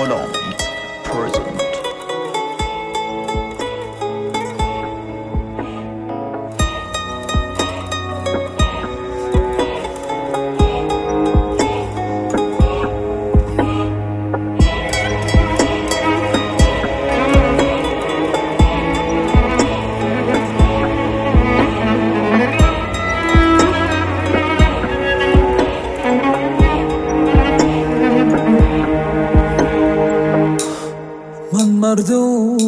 我懂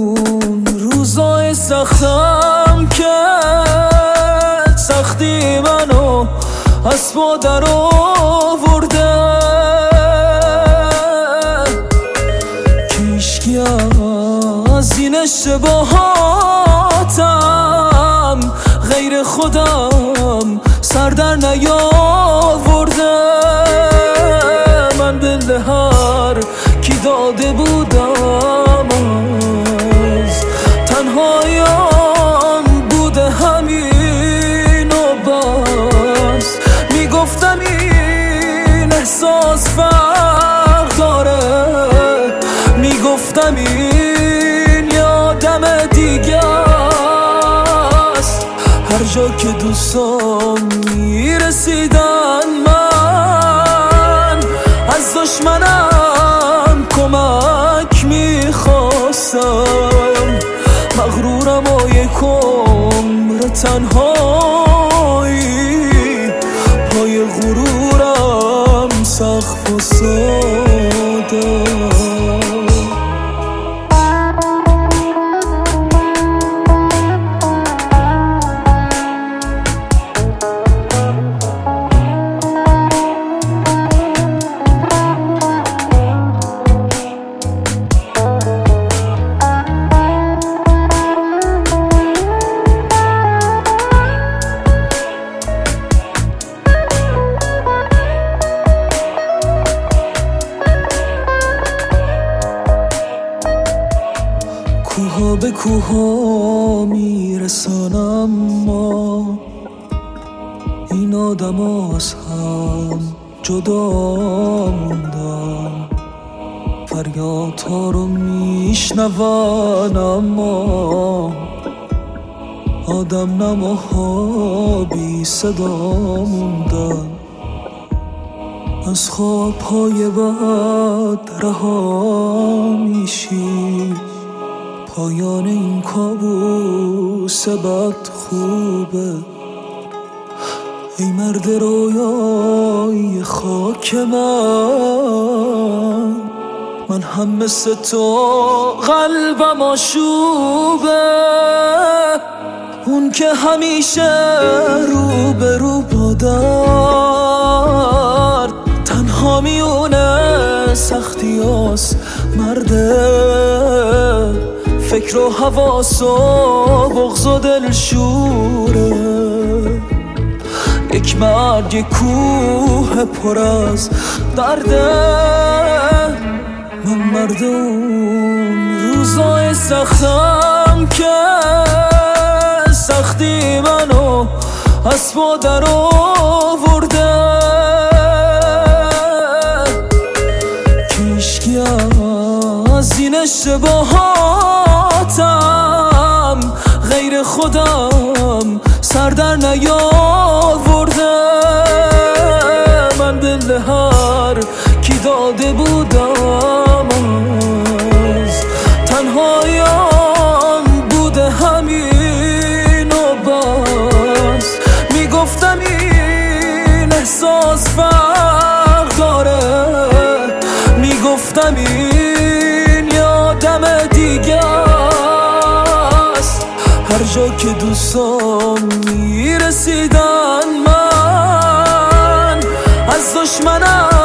اون روزای سختم که سختی منو از در آورده. کیشکی از این اشتباهاتم غیر خودم سر در نیاورده. من به هر کی داده بودم احساس فرق داره. می‌گفتم این یادم دیگه است. هر جا که دوستان می‌رسیدن من از دشمنم کمک می‌خواستم. مغرورم و یک تنهایی به کوها میرسانم ما این آدم از هم جدا موندم. فریاد ها رو میشنون اما آدم نماها بی صدا موندن از خواب های بد رها میشی. پایان این کابوس بد خوبه. ای مرد رویای خاک من من هم مثل تو قلبم آشوبه. اون که همیشه رو به رو با درد تنها میونه سختی مرده فکر و حواس و بغض و دلشوره یک یک کوه پر از درده من مرد اون روزای سختم که سختی منو از در آورده. کیشکی از این اشتباهاتم احساس فرق داره می‌گفتم این یادم دیگه است. هر جا که دوستان می‌رسیدن من از دشمنم